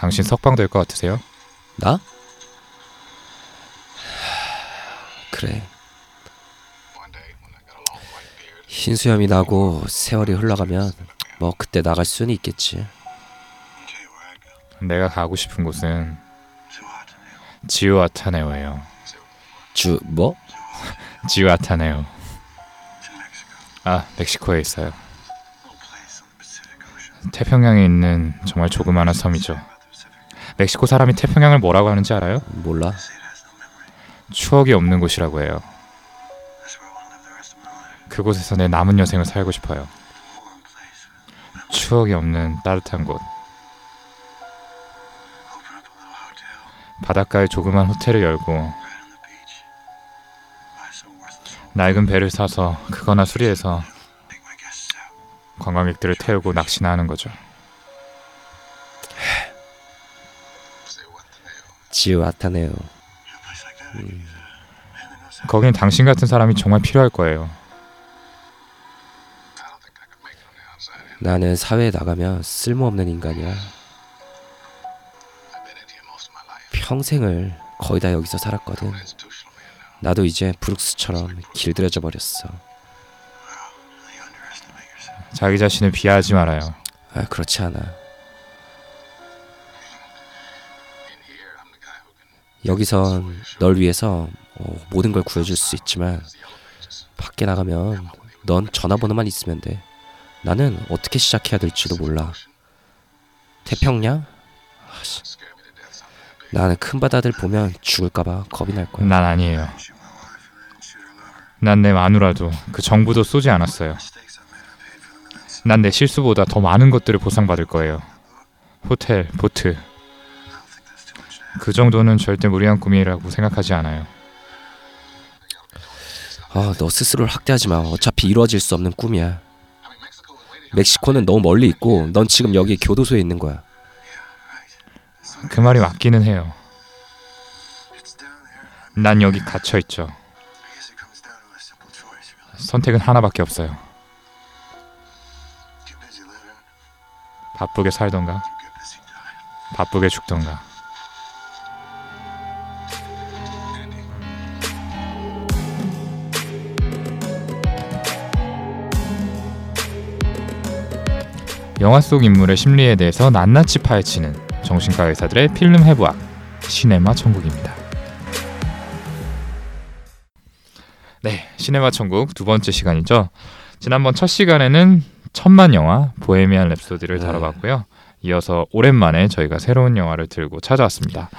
당신 석방 될 것 같으세요? 나? 그래. 흰수염이 나고 세월이 흘러가면 뭐 그때 나갈 수는 있겠지. 내가 가고 싶은 곳은 지우 아타네오예요. 주 뭐? 지우 아타네오. 아, 멕시코에 있어요. 태평양에 있는 정말 조그마한 섬이죠. 멕시코 사람이 태평양을 뭐라고 하는지 알아요? 몰라. 추억이 없는 곳이라고 해요. 그곳에서 내 남은 여생을 살고 싶어요. 추억이 없는 따뜻한 곳. 바닷가에 조그만 호텔을 열고 낡은 배를 사서 그거나 수리해서 관광객들을 태우고 낚시나 하는 거죠. 지우 아타네요. 거긴 당신 같은 사람이 정말 필요할 거예요. 나는 사회에 나가면 쓸모없는 인간이야. 평생을 거의 다 여기서 살았거든. 나도 이제 브룩스처럼 길들여져 버렸어. 자기 자신을 비하하지 말아요. 아, 그렇지 않아. 여기선 널 위해서 어, 모든 걸 구해줄 수 있지만 밖에 나가면 넌 전화번호만 있으면 돼. 나는 어떻게 시작해야 될지도 몰라. 태평양? 아씨. 나는 큰 바다들 보면 죽을까봐 겁이 날 거야. 난 아니에요. 난 내 마누라도 그 정부도 쏘지 않았어요. 난 내 실수보다 더 많은 것들을 보상받을 거예요. 호텔, 보트. 그 정도는 절대 무리한 꿈이라고 생각하지 않아요. 아, 너 스스로를 학대하지 마. 어차피 이루어질 수 없는 꿈이야. 멕시코는 너무 멀리 있고 넌 지금 여기 교도소에 있는 거야. 그 말이 맞기는 해요. 난 여기 갇혀 있죠. 선택은 하나밖에 없어요. 바쁘게 살던가, 바쁘게 죽던가. 영화 속 인물의 심리에 대해서 낱낱이 파헤치는 정신과 의사들의 필름 해부학 시네마 천국입니다. 네, 시네마 천국 두 번째 시간이죠. 지난번 첫 시간에는 천만 영화 보헤미안 랩소디를 네. 다뤄봤고요. 이어서 오랜만에 저희가 새로운 영화를 들고 찾아왔습니다.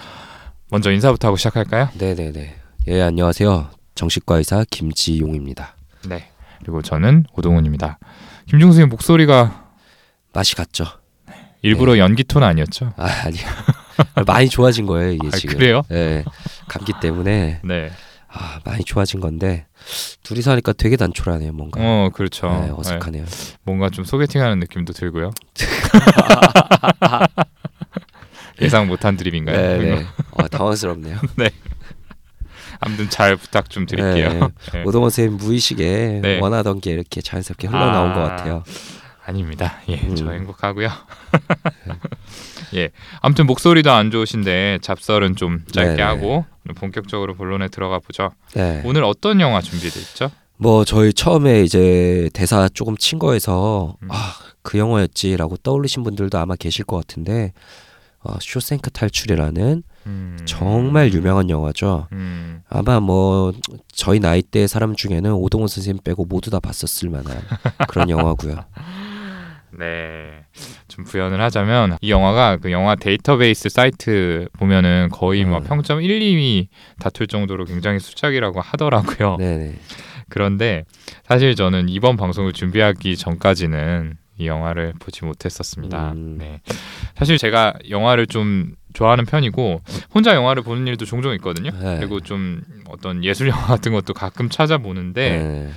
먼저 인사부터 하고 시작할까요? 네 네 네. 예 안녕하세요. 정신과 의사 김지용입니다. 네. 그리고 저는 오동훈입니다. 김중수 님 목소리가 맛이 갔죠? 일부러 연기 톤 아니었죠? 아 아니요. 많이 좋아진 거예요 이게 아, 지금. 그래요? 예. 감기 때문에 네. 아 많이 좋아진 건데 둘이서 하니까 되게 단촐하네요 뭔가. 어, 그렇죠. 네, 네. 어색하네요. 뭔가 좀 소개팅하는 느낌도 들고요. 예상 못한 드립인가요? 네네. 어, 당황스럽네요. 아무튼 잘 부탁 좀 드릴게요. 네. 오동원 선생님 무의식에 네. 원하던 게 이렇게 자연스럽게 흘러나온 아. 것 같아요. 아닙니다. 예, 음. 저 행복하고요. 예, 아무튼 목소리도 안 좋으신데 잡설은 좀 짧게 네네. 하고 본격적으로 본론에 들어가 보죠. 네. 오늘 어떤 영화 준비돼 있죠? 뭐 저희 처음에 이제 대사 조금 친 거에서 음. 아그 영화였지라고 떠올리신 분들도 아마 계실 것 같은데 어, 쇼생크 탈출이라는 음, 정말 유명한 영화죠. 음, 아마 뭐 저희 나이대 사람 중에는 오동원 선생님 빼고 모두 다 봤었을 만한 그런 영화고요. 네. 좀 부연을 하자면 이 영화가 그 영화 데이터베이스 사이트 보면은 거의 뭐 음. 평점 1, 2위 다툴 정도로 굉장히 수작이라고 하더라고요. 네네. 그런데 사실 저는 이번 방송을 준비하기 전까지는 이 영화를 보지 못했었습니다. 음. 네. 사실 제가 영화를 좀 좋아하는 편이고 혼자 영화를 보는 일도 종종 있거든요. 네. 그리고 좀 어떤 예술 영화 같은 것도 가끔 찾아보는데 네.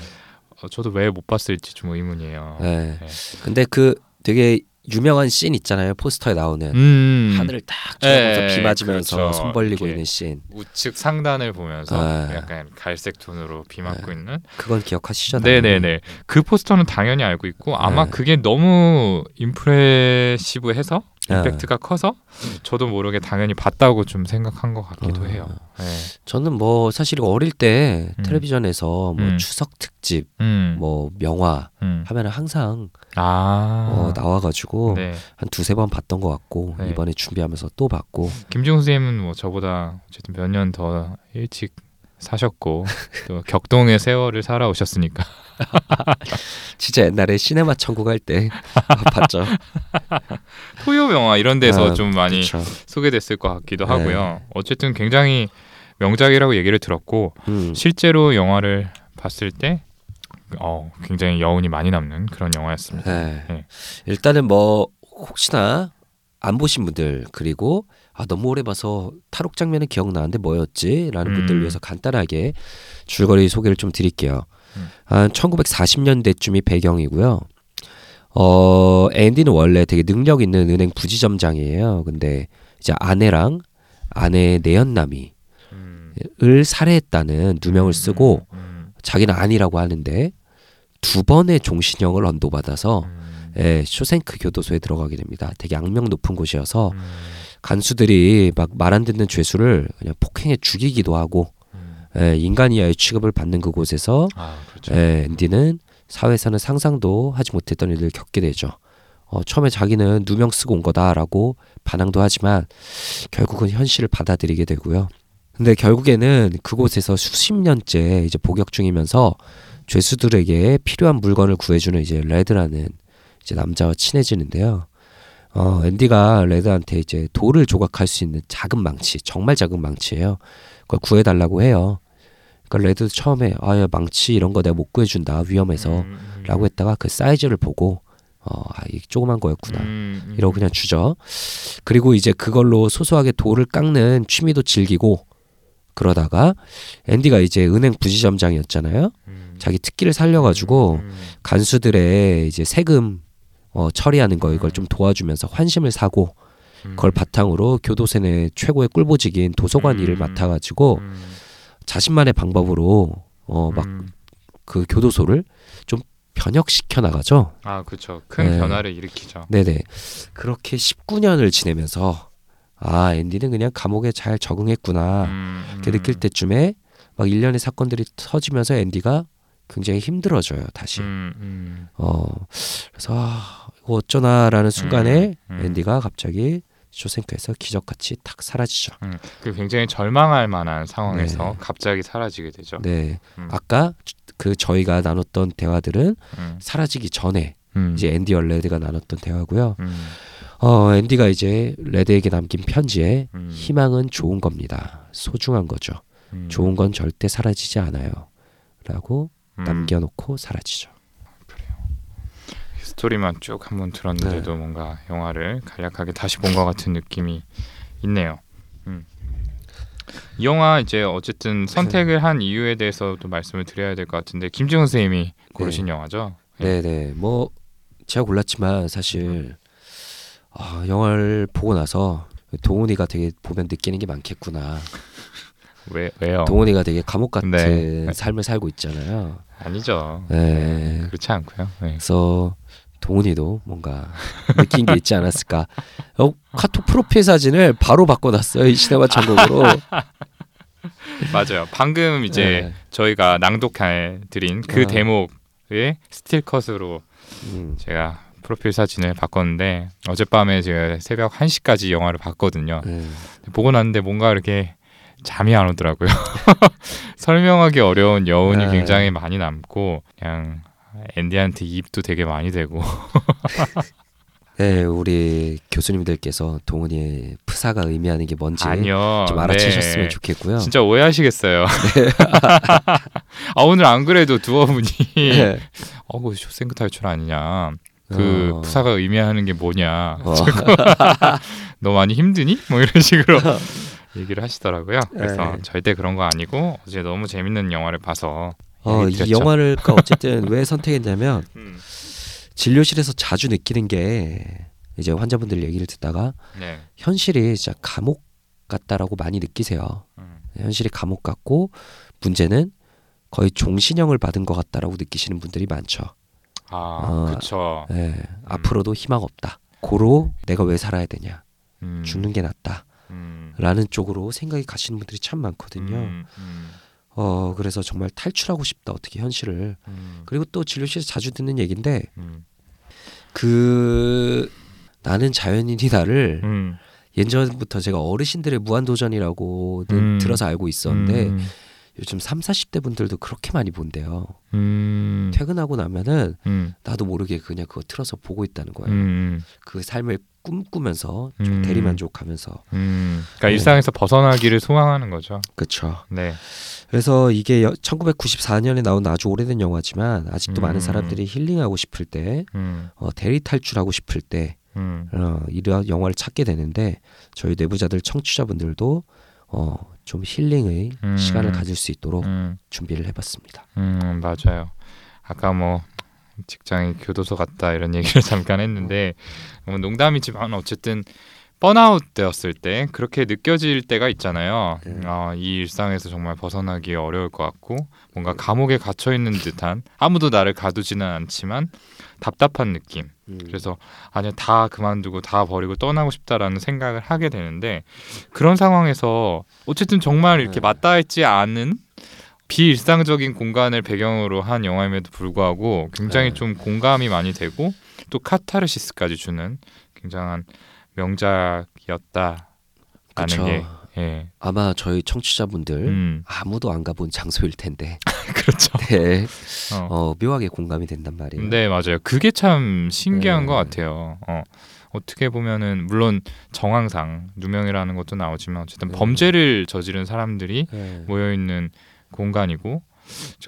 어, 저도 왜 못 봤을지 좀 의문이에요. 네. 네. 근데 그 되게 유명한 씬 있잖아요. 포스터에 나오는 음. 하늘을 딱 쳐다보면서 네, 비 맞으면서 그렇죠. 손 벌리고. 있는 씬. 우측 상단을 보면서 아. 약간 갈색 톤으로 비 맞고 있는 그건 기억하시죠? 네네네 그 포스터는 당연히 알고 있고 아마 네. 그게 너무 임프레시브해서 아. 임팩트가 커서 저도 모르게 당연히 봤다고 좀 생각한 것 같기도 어. 해요. 네. 저는 뭐 사실 어릴 때 음. 텔레비전에서 뭐 음. 추석 특집, 음, 뭐 명화 음. 하면은 항상 아, 어, 나와가지고 네. 한 두세 번 봤던 것 같고 네. 이번에 준비하면서 또 봤고 김지훈 선생님은 뭐 저보다 어쨌든 몇 년 더 일찍 사셨고 또 격동의 세월을 살아오셨으니까 진짜 옛날에 시네마 천국 할 때 봤죠. 토요 영화 이런 데서 아, 좀 많이 그쵸. 소개됐을 것 같기도 네. 하고요. 어쨌든 굉장히 명작이라고 얘기를 들었고 음. 실제로 영화를 봤을 때 어, 굉장히 여운이 많이 남는 그런 영화였습니다. 네. 네. 일단은 뭐 혹시나 안 보신 분들 그리고 아 너무 오래 봐서 탈옥 장면은 기억나는데 뭐였지?라는 음. 분들 위해서 간단하게 줄거리 소개를 좀 드릴게요. 음. 한 1940년대쯤이 배경이고요. 어 앤디는 원래 되게 능력 있는 은행 부지점장이에요. 근데 이제 아내랑 아내 내연남이 음, 을 살해했다는 누명을 쓰고 음, 자기는 아니라고 하는데 두 번의 종신형을 언도받아서 음, 예, 쇼생크 교도소에 들어가게 됩니다. 되게 악명 높은 곳이어서 음, 간수들이 막 말 안 듣는 죄수를 그냥 폭행해 죽이기도 하고 음. 예, 인간이야의 취급을 받는 그곳에서 아 그렇죠. 예, 앤디는 사회에서는 상상도 하지 못했던 일을 겪게 되죠. 어, 처음에 자기는 누명 쓰고 온 거다라고 반항도 하지만 결국은 현실을 받아들이게 되고요. 근데 결국에는 그곳에서 수십 년째 이제 복역 중이면서 죄수들에게 필요한 물건을 구해주는 이제 레드라는 이제 남자와 친해지는데요. 어, 앤디가 레드한테 이제 돌을 조각할 수 있는 작은 망치, 정말 작은 망치예요. 그걸 구해달라고 해요. 그러니까 레드 처음에 아야 망치 이런 거 내가 못 구해준다 위험해서 음, 음, 라고 했다가 그 사이즈를 보고 어, 아, 이게 조그만 거였구나. 음, 음. 이러고 그냥 주죠. 그리고 이제 그걸로 소소하게 돌을 깎는 취미도 즐기고 그러다가 앤디가 이제 은행 부지점장이었잖아요. 음, 자기 특기를 살려가지고 음, 간수들의 이제 세금 어, 처리하는 거 이걸 좀 도와주면서 환심을 사고 음, 그걸 바탕으로 교도소 내 최고의 꿀보직인 도서관 음. 일을 맡아가지고 음, 자신만의 방법으로 어 막그 음. 교도소를 좀 변혁시켜 나가죠. 아 그렇죠. 큰 네. 변화를 일으키죠. 네네. 그렇게 19년을 지내면서 아 앤디는 그냥 감옥에 잘 적응했구나. 음, 이렇게 느낄 때쯤에 막 일련의 사건들이 터지면서 앤디가 굉장히 힘들어져요. 다시. 음, 음, 어 그래서 아, 이거 어쩌나라는 순간에 음, 음. 앤디가 갑자기 쇼생크에서 기적같이 탁 사라지죠. 음. 그 굉장히 절망할 만한 상황에서 네. 갑자기 사라지게 되죠. 네. 음. 아까 그 저희가 나눴던 대화들은 음, 사라지기 전에 음, 이제 앤디와 레드가 나눴던 대화고요. 음, 어 앤디가 이제 레드에게 남긴 편지에 음, 희망은 좋은 겁니다. 소중한 거죠. 음, 좋은 건 절대 사라지지 않아요. 라고 음. 남겨놓고 사라지죠. 스토리만 쭉 한번 들었는데도 네. 뭔가 영화를 간략하게 다시 본 것 같은 느낌이 있네요. 음. 이 영화 이제 어쨌든 선택을 한 이유에 대해서도 말씀을 드려야 될 것 같은데 김지훈 선생님이 고르신 영화죠. 네. 네네. 뭐 제가 골랐지만 사실 아, 영화를 보고 나서 동훈이가 되게 보면 느끼는 게 많겠구나. 왜 왜요? 동훈이가 되게 감옥 같은 네. 삶을 살고 있잖아요. 아니죠. 네. 그렇지 않고요. 네. 그래서 동훈이도 뭔가 느낀 게 있지 않았을까. 어, 카톡 프로필 사진을 바로 바꿔놨어요. 이 시네마 천국으로. 맞아요. 방금 이제 네. 저희가 낭독해 드린 그 아. 대목의 스틸 컷으로 음. 제가 프로필 사진을 바꿨는데 어젯밤에 제가 새벽 1시까지 영화를 봤거든요. 네. 보고 났는데 뭔가 이렇게 잠이 안 오더라고요. 설명하기 어려운 여운이 네. 굉장히 많이 남고 그냥 앤디한테 입도 되게 많이 되고 네, 우리 교수님들께서 동훈이의 프사가 의미하는 게 뭔지 아니요. 좀 알아채셨으면 네. 좋겠고요. 진짜 오해하시겠어요. 아 오늘 안 그래도 두어 분이 네. 어그 쇼생크 탈출 아니냐. 그 어. 프사가 의미하는 게 뭐냐. 어. 너 많이 힘드니? 뭐 이런 식으로 얘기를 하시더라고요. 그래서 네. 절대 그런 거 아니고 어제 너무 재밌는 영화를 봐서 어, 이. 영화를 어쨌든 왜 선택했냐면 음. 진료실에서 자주 느끼는 게 이제 환자분들 얘기를 듣다가 네. 현실이 진짜 감옥 같다라고 많이 느끼세요. 음. 현실이 감옥 같고 문제는 거의 종신형을 받은 것 같다라고 느끼시는 분들이 많죠. 아, 어. 그쵸. 예, 앞으로도 희망 없다. 고로 내가 왜 살아야 되냐 음. 죽는 게 낫다 음. 라는 쪽으로 생각이 가시는 분들이 참 많거든요 음, 음, 어 그래서 정말 탈출하고 싶다 어떻게 현실을 음, 그리고 또 진료실에서 자주 듣는 얘기인데 음, 그 나는 자연인이 나를 음. 예전부터 제가 어르신들의 무한도전이라고는 음. 들어서 알고 있었는데 음, 요즘 3, 40대 분들도 그렇게 많이 본대요. 음, 퇴근하고 나면은 음, 나도 모르게 그냥 그거 틀어서 보고 있다는 거예요. 음, 그 삶을 꿈꾸면서 좀 음. 대리만족하면서 음. 그러니까 네. 일상에서 벗어나기를 소망하는 거죠. 그렇죠. 네. 그래서 이게 여- 1994년에 나온 아주 오래된 영화지만 아직도 음. 많은 사람들이 힐링하고 싶을 때 음, 어, 대리 탈출하고 싶을 때 음, 어, 이런 영화를 찾게 되는데 저희 내부자들 청취자분들도 어, 좀 힐링의 음. 시간을 가질 수 있도록 음, 준비를 해봤습니다. 음, 맞아요. 아까 뭐 직장이 교도소 같다 이런 얘기를 잠깐 했는데 뭐 농담이지만 어쨌든 번아웃 되었을 때 그렇게 느껴질 때가 있잖아요. 네. 아, 이 일상에서 정말 벗어나기 어려울 것 같고 뭔가 감옥에 갇혀 있는 듯한 아무도 나를 가두지는 않지만 답답한 느낌. 그래서 아니야 다 그만두고 다 버리고 떠나고 싶다라는 생각을 하게 되는데 그런 상황에서 어쨌든 정말 이렇게 네. 맞닿아 있지 않은 비일상적인 공간을 배경으로 한 영화임에도 불구하고 굉장히 네. 좀 공감이 많이 되고 또 카타르시스까지 주는 굉장한 명작이었다 라는 그쵸. 게 예. 아마 저희 청취자분들 음. 아무도 안 가본 장소일 텐데 그렇죠. 네. 어. 어, 묘하게 공감이 된단 말이에요. 네 맞아요. 그게 참 신기한 네. 것 같아요. 어. 어떻게 보면은 물론 정황상 누명이라는 것도 나오지만 어쨌든 네. 범죄를 저지른 사람들이 네. 모여 있는 공간이고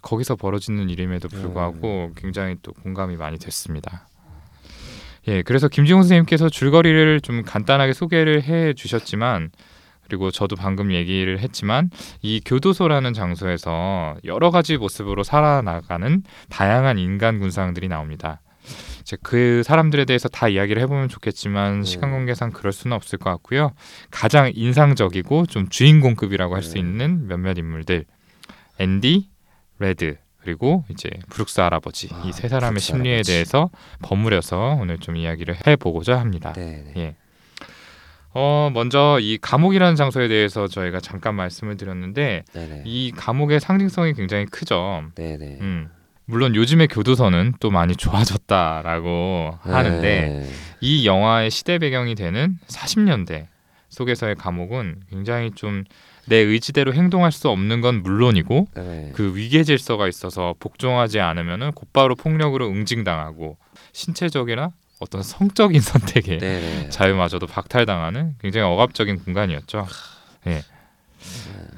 거기서 벌어지는 일임에도 네. 불구하고 굉장히 또 공감이 많이 됐습니다. 예, 그래서 김지용 선생님께서 줄거리를 좀 간단하게 소개를 해 주셨지만 그리고 저도 방금 얘기를 했지만 이 교도소라는 장소에서 여러 가지 모습으로 살아나가는 다양한 인간 군상들이 나옵니다. 이제 그 사람들에 대해서 다 이야기를 해보면 좋겠지만 네. 시간 관계상 그럴 수는 없을 것 같고요. 가장 인상적이고 좀 주인공급이라고 할수 네. 있는 몇몇 인물들 앤디, 레드 그리고 이제 브룩스 할아버지 아, 이세 사람의 브룩스 심리에 할아버지. 대해서 버무려서 오늘 좀 이야기를 해보고자 합니다. 네. 네. 예. 어 먼저 이 감옥이라는 장소에 대해서 저희가 잠깐 말씀을 드렸는데 네. 네. 이 감옥의 상징성이 굉장히 크죠. 네. 네. 음. 물론 요즘의 교도소는 또 많이 좋아졌다라고 하는데 네. 이 영화의 시대 배경이 되는 40년대 속에서의 감옥은 굉장히 좀 내 의지대로 행동할 수 없는 건 물론이고 네. 그 위계 질서가 있어서 복종하지 않으면은 곧바로 폭력으로 응징당하고 신체적이나 어떤 성적인 선택에 네. 네. 자유마저도 박탈당하는 굉장히 억압적인 공간이었죠. 예.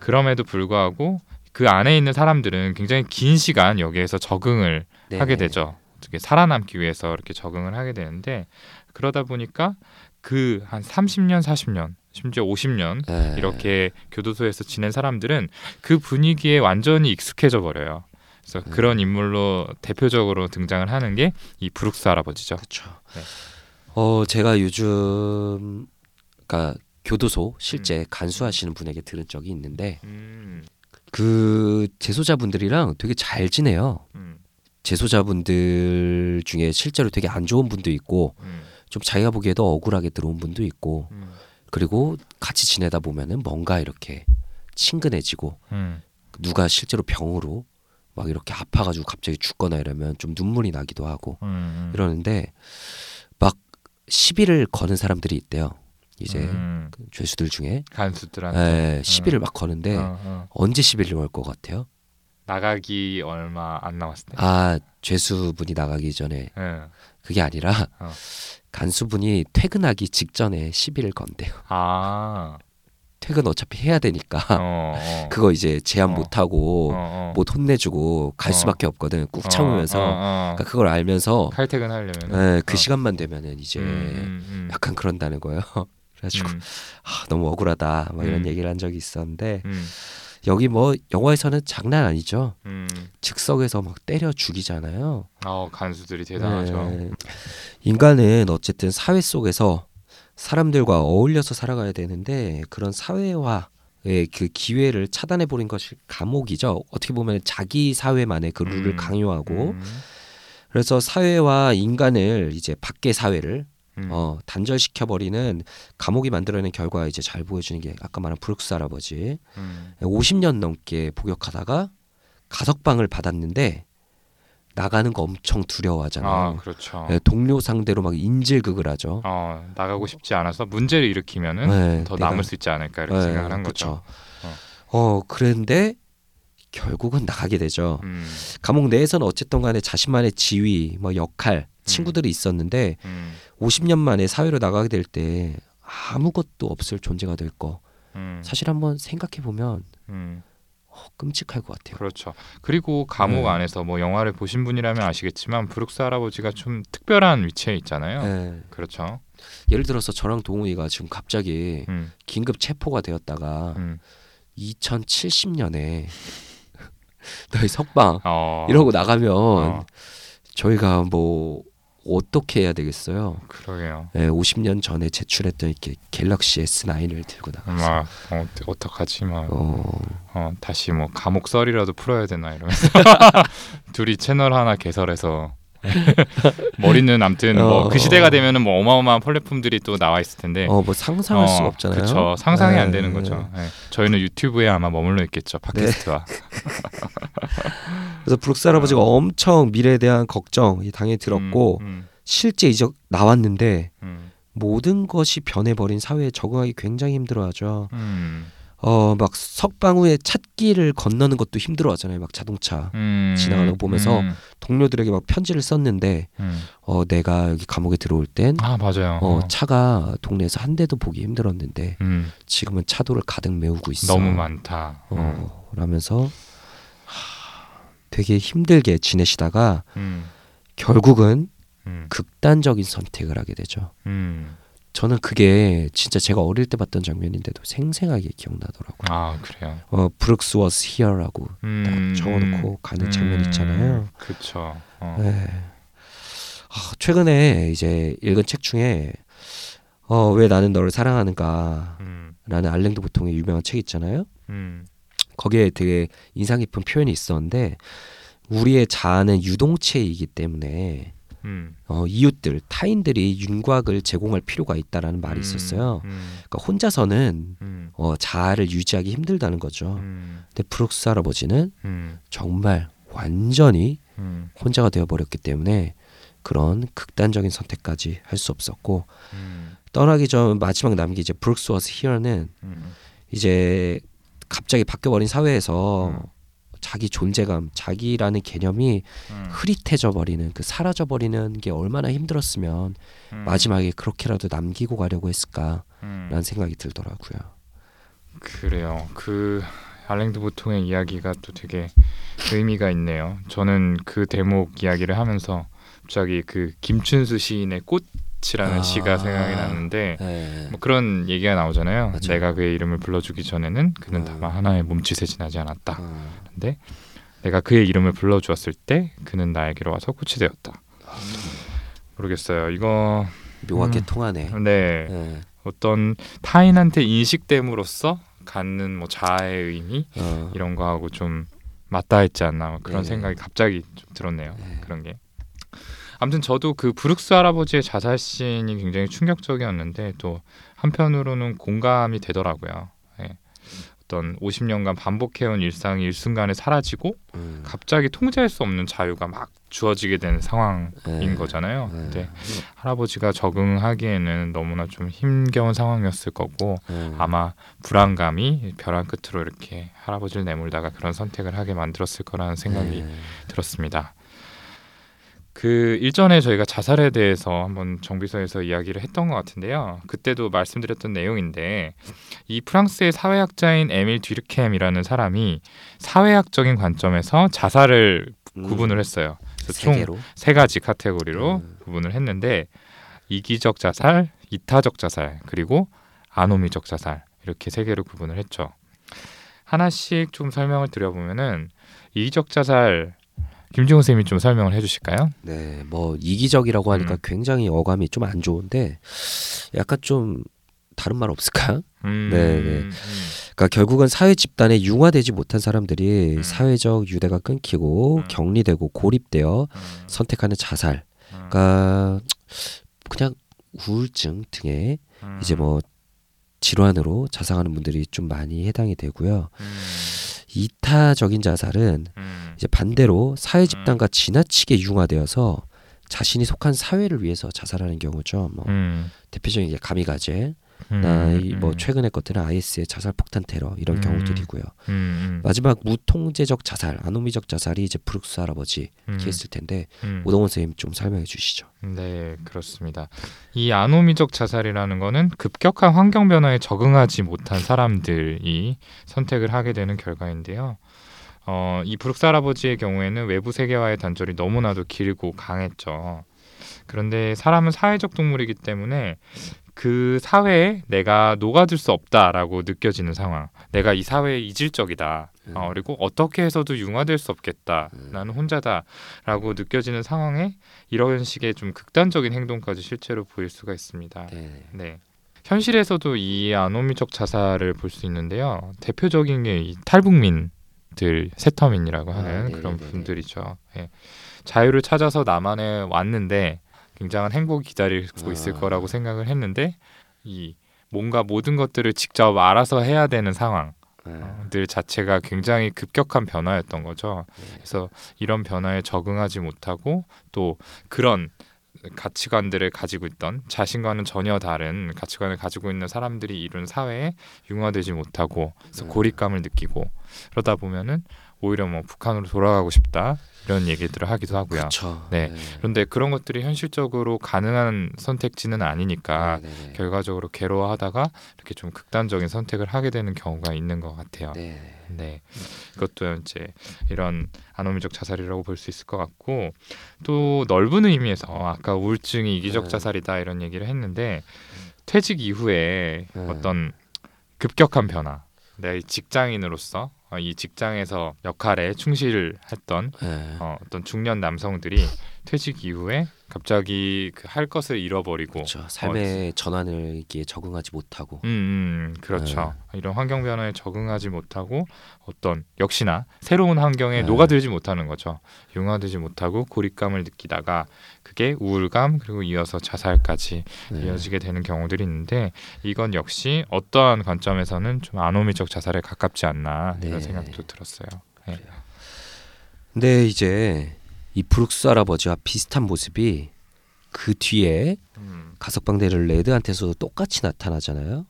그럼에도 불구하고 그 안에 있는 사람들은 굉장히 긴 시간 여기에서 적응을 네. 하게 되죠. 어떻게 살아남기 위해서 이렇게 적응을 하게 되는데 그러다 보니까 그 한 30년, 40년, 심지어 50년 네. 이렇게 교도소에서 지낸 사람들은 그 분위기에 완전히 익숙해져 버려요. 그래서 네. 그런 인물로 대표적으로 등장을 하는 게 이 브룩스 할아버지죠. 그렇죠. 네. 어 제가 요즘 그러니까 교도소 음. 실제 간수하시는 분에게 들은 적이 있는데 음, 그 재소자분들이랑 되게 잘 지내요. 음, 재소자분들 중에 실제로 되게 안 좋은 분도 있고 음, 좀 자기가 보기에도 억울하게 들어온 분도 있고 음, 그리고 같이 지내다 보면은 뭔가 이렇게 친근해지고 음, 누가 실제로 병으로 막 이렇게 아파가지고 갑자기 죽거나 이러면 좀 눈물이 나기도 하고 음, 이러는데 막 시비를 거는 사람들이 있대요. 이제 음, 그 죄수들 중에 간수들한테 에, 시비를 막 거는데 어, 어. 언제 시비를 걸 것 같아요? 나가기 얼마 안 남았을 때. 아 죄수분이 나가기 전에 예. 그게 아니라 어. 간수분이 퇴근하기 직전에 시비를 건대요. 아, 퇴근 어차피 해야 되니까 어, 어. 그거 이제 제한 어. 못 하고 어, 어. 못 혼내주고 갈 어. 수밖에 없거든. 꾹 어, 참으면서. 그러니까 그걸 알면서 칼퇴근 하려면 에, 그 시간만 되면은 이제 음, 약간 그런다는 거예요. 그래가지고 음, 아, 너무 억울하다 막 이런 음. 얘기를 한 적이 있었는데 음, 여기 뭐 영화에서는 장난 아니죠. 음. 즉석에서 막 때려 죽이잖아요. 어, 간수들이 대단하죠. 네. 인간은 어쨌든 사회 속에서 사람들과 어울려서 살아가야 되는데 그런 사회화의 그 기회를 차단해 버린 것이 감옥이죠. 어떻게 보면 자기 사회만의 그 룰을 음. 강요하고 음, 그래서 사회와 인간을 이제 밖의 사회를 음. 어, 단절시켜 버리는 감옥이 만들어낸 결과 이제 잘 보여주는 게 아까 말한 브룩스 할아버지 음. 50년 넘게 복역하다가 가석방을 받았는데 나가는 거 엄청 아 두려워하잖아요. 그렇죠. 네, 동료 상대로 막 인질극을 하죠. 어 나가고 싶지 않아서 문제를 일으키면은 네, 더 내가- 남을 수 있지 않을까 이렇게 네, 생각을 한 거죠. 그쵸. 어 그런데 결국은 나가게 되죠. 음, 감옥 내에서는 어쨌든 간에 자신만의 지위, 뭐 역할, 친구들이 있었는데 음, 50년 만에 사회로 나가게 될 때 아무것도 없을 존재가 될 거. 음, 사실 한번 생각해 보면 음, 어, 끔찍할 것 같아요. 그렇죠. 그리고 감옥 네. 안에서 뭐 영화를 보신 분이라면 아시겠지만 브룩스 할아버지가 좀 특별한 위치에 있잖아요. 네. 그렇죠. 예를 들어서 저랑 동훈이가 지금 갑자기 음, 긴급 체포가 되었다가 음. 2070년에 너희 석방 어, 이러고 나가면 어, 저희가 뭐 어떻게 해야 되겠어요? 그러게요. 예, 50년 전에 제출했던 이렇게 갤럭시 S9을 들고 나가서 막 어, 어떡하지 막 어, 어, 다시 뭐 감옥 썰이라도 풀어야 되나 이러면서 둘이 채널 하나 개설해서 머리는 암튼 뭐 어. 그 시대가 되면은 뭐 어마어마한 플랫폼들이 또 나와 있을 텐데 어, 뭐 상상할 어, 수가 없잖아요. 그렇죠. 상상이 안 네. 되는 거죠. 네. 저희는 유튜브에 아마 머물러 있겠죠. 팟캐스트와. 그래서 브룩스 할아버지가 엄청 미래에 대한 걱정이 당연히 들었고 음, 실제 이제 나왔는데 음, 모든 것이 변해버린 사회에 적응하기 굉장히 힘들어하죠. 음, 어, 막 석방 후에 찾기를 건너는 것도 힘들어하잖아요. 막 자동차 음, 지나가는 거 보면서 음, 동료들에게 막 편지를 썼는데 음. 어, 내가 여기 감옥에 들어올 땐 아 맞아요. 어, 어. 차가 동네에서 한 대도 보기 힘들었는데 음, 지금은 차도를 가득 메우고 있어. 너무 많다. 음, 어, 라면서 하, 되게 힘들게 지내시다가 음, 결국은 음, 극단적인 선택을 하게 되죠. 음. 저는 그게 진짜 제가 어릴 때 봤던 장면인데도 생생하게 기억나더라고요. 아 그래요. 어, 브룩스 was here라고 음, 딱 적어놓고 가는 장면 있잖아요. 그렇죠. 어. 네. 아, 최근에 이제 읽은 책 중에 어, 왜 나는 너를 사랑하는가라는 음, 알랭드 보통의 유명한 책 있잖아요. 음, 거기에 되게 인상 깊은 표현이 있었는데 우리의 자아는 유동체이기 때문에 음. 어, 이웃들 타인들이 윤곽을 제공할 필요가 있다라는 말이 음, 있었어요. 음, 그러니까 혼자서는 음, 어, 자아를 유지하기 힘들다는 거죠. 음, 근데 브룩스 할아버지는 음, 정말 완전히 음, 혼자가 되어버렸기 때문에 그런 극단적인 선택까지 할 수 없었고 음, 떠나기 전 마지막 남기 이제 브룩스 워스 히어는 음, 이제 갑자기 바뀌어버린 사회에서 음. 자기 존재감, 자기라는 개념이 음, 흐릿해져 버리는 그 사라져 버리는 게 얼마나 힘들었으면 음, 마지막에 그렇게라도 남기고 가려고 했을까라는 음. 생각이 들더라고요. 그래요. 그 알랭드 보통의 이야기가 또 되게 의미가 있네요. 저는 그 대목 이야기를 하면서 갑자기 그 김춘수 시인의 꽃 이라는 아. 시가 생각이 났는데 네. 뭐 그런 얘기가 나오잖아요. 맞아요. 내가 그의 이름을 불러주기 전에는 그는 음. 다만 하나의 몸짓에 지나지 않았다. 어, 근데 내가 그의 이름을 불러주었을 때 그는 나에게로 와서 꽃이 되었다. 모르겠어요. 이거 묘하게 음. 통하네. 네 네. 어떤 타인한테 인식됨으로써 갖는 뭐 자아의 의미 어, 이런 거하고 좀 맞닿아 있지 않나 뭐 그런 네. 생각이 갑자기 좀 들었네요. 네. 그런 게. 아무튼 저도 그 브룩스 할아버지의 자살신이 굉장히 충격적이었는데 또 한편으로는 공감이 되더라고요. 예. 어떤 50년간 반복해온 일상이 일순간에 사라지고 음, 갑자기 통제할 수 없는 자유가 막 주어지게 된 상황인 네. 거잖아요. 네. 근데 할아버지가 적응하기에는 너무나 좀 힘겨운 상황이었을 거고 네. 아마 불안감이 벼랑 끝으로 이렇게 할아버지를 내몰다가 그런 선택을 하게 만들었을 거라는 생각이 네. 들었습니다. 그 일전에 저희가 자살에 대해서 한번 정비서에서 이야기를 했던 것 같은데요. 그때도 말씀드렸던 내용인데 이 프랑스의 사회학자인 에밀 뒤르켐이라는 사람이 사회학적인 관점에서 자살을 음, 구분을 했어요. 총. 세 가지 카테고리로 음. 구분을 했는데 이기적 자살, 이타적 자살, 그리고 아노미적 자살 이렇게 세 개로 구분을 했죠. 하나씩 좀 설명을 드려보면은 이기적 자살 김지훈 선생님이 좀 설명을 해주실까요? 네, 뭐 이기적이라고 하니까 음. 굉장히 어감이 좀 안 좋은데 약간 좀 다른 말 없을까? 음, 네, 네. 음, 그러니까 결국은 사회 집단에 융화되지 못한 사람들이 음. 사회적 유대가 끊기고 음. 격리되고 고립되어 음, 선택하는 자살. 음, 그러니까 그냥 우울증 등의 음. 이제 뭐 질환으로 자살하는 분들이 좀 많이 해당이 되고요. 음. 이타적인 자살은 음. 이제 반대로 사회 집단과 지나치게 융화되어서 자신이 속한 사회를 위해서 자살하는 경우죠. 뭐 음. 대표적인 게 가미가제, 음. 나뭐 음. 최근의 것들은 IS의 자살 폭탄 테러 이런 음. 경우들이고요. 음. 음. 마지막 무통제적 자살, 아노미적 자살이 이제 브룩스 할아버지 음. 케이스일 텐데 음. 오동원 선생님 좀 설명해 주시죠. 네, 그렇습니다. 이 아노미적 자살이라는 거는 급격한 환경 변화에 적응하지 못한 사람들이 선택을 하게 되는 결과인데요. 어, 이 브룩스 할아버지의 경우에는 외부 세계와의 단절이 너무나도 길고 강했죠. 그런데 사람은 사회적 동물이기 때문에 그 사회에 내가 녹아들 수 없다라고 느껴지는 상황. 내가 이 사회에 이질적이다. 어, 그리고 어떻게 해서도 융화될 수 없겠다. 나는 혼자다라고 느껴지는 상황에 이런 식의 좀 극단적인 행동까지 실제로 보일 수가 있습니다. 네. 네. 현실에서도 이 아노미적 자살을 볼 수 있는데요. 대표적인 게 이 탈북민 들 세터민이라고 하는 아, 그런 네네네네. 분들이죠. 예. 자유를 찾아서 남한에 왔는데 굉장한 행복이 기다리고 있을 아. 거라고 생각을 했는데 이 뭔가 모든 것들을 직접 알아서 해야 되는 상황. 네. 어, 들 자체가 굉장히 급격한 변화였던 거죠. 네. 그래서 이런 변화에 적응하지 못하고 또 그런 가치관들을 가지고 있던 자신과는 전혀 다른 가치관을 가지고 있는 사람들이 이룬 사회에 융화되지 못하고 그래서 네. 고립감을 느끼고 그러다 보면은 오히려 뭐 북한으로 돌아가고 싶다 이런 얘기들을 하기도 하고요. 그렇죠. 네. 그런데 그런 것들이 현실적으로 가능한 선택지는 아니니까 네, 네, 네. 결과적으로 괴로워하다가 이렇게 좀 극단적인 선택을 하게 되는 경우가 있는 것 같아요. 네. 네, 이것도 이제 이런 아노미적 자살이라고 볼 수 있을 것 같고 또 넓은 의미에서 아까 우울증이 이기적 네. 자살이다 이런 얘기를 했는데 퇴직 이후에 네. 어떤 급격한 변화, 내 직장인으로서 어, 이 직장에서 역할에 충실했던 네. 어, 어떤 중년 남성들이 퇴직 이후에 갑자기 그 할 것을 잃어버리고 그렇죠. 삶의 전환을 이게 적응하지 못하고 음, 음 그렇죠. 이런 환경 변화에 적응하지 못하고 어떤 역시나 새로운 환경에 네. 녹아들지 못하는 거죠. 융화되지 못하고 고립감을 느끼다가 그게 우울감 그리고 이어서 자살까지 네. 이어지게 되는 경우들이 있는데 이건 역시 어떠한 관점에서는 좀 아노미적 자살에 가깝지 않나 이런 네. 생각도 들었어요. 네. 근데 이제 이 브룩스 할아버지와 비슷한 모습이 그 뒤에 음, 가석방대를 레드한테서도 똑같이 나타나잖아요.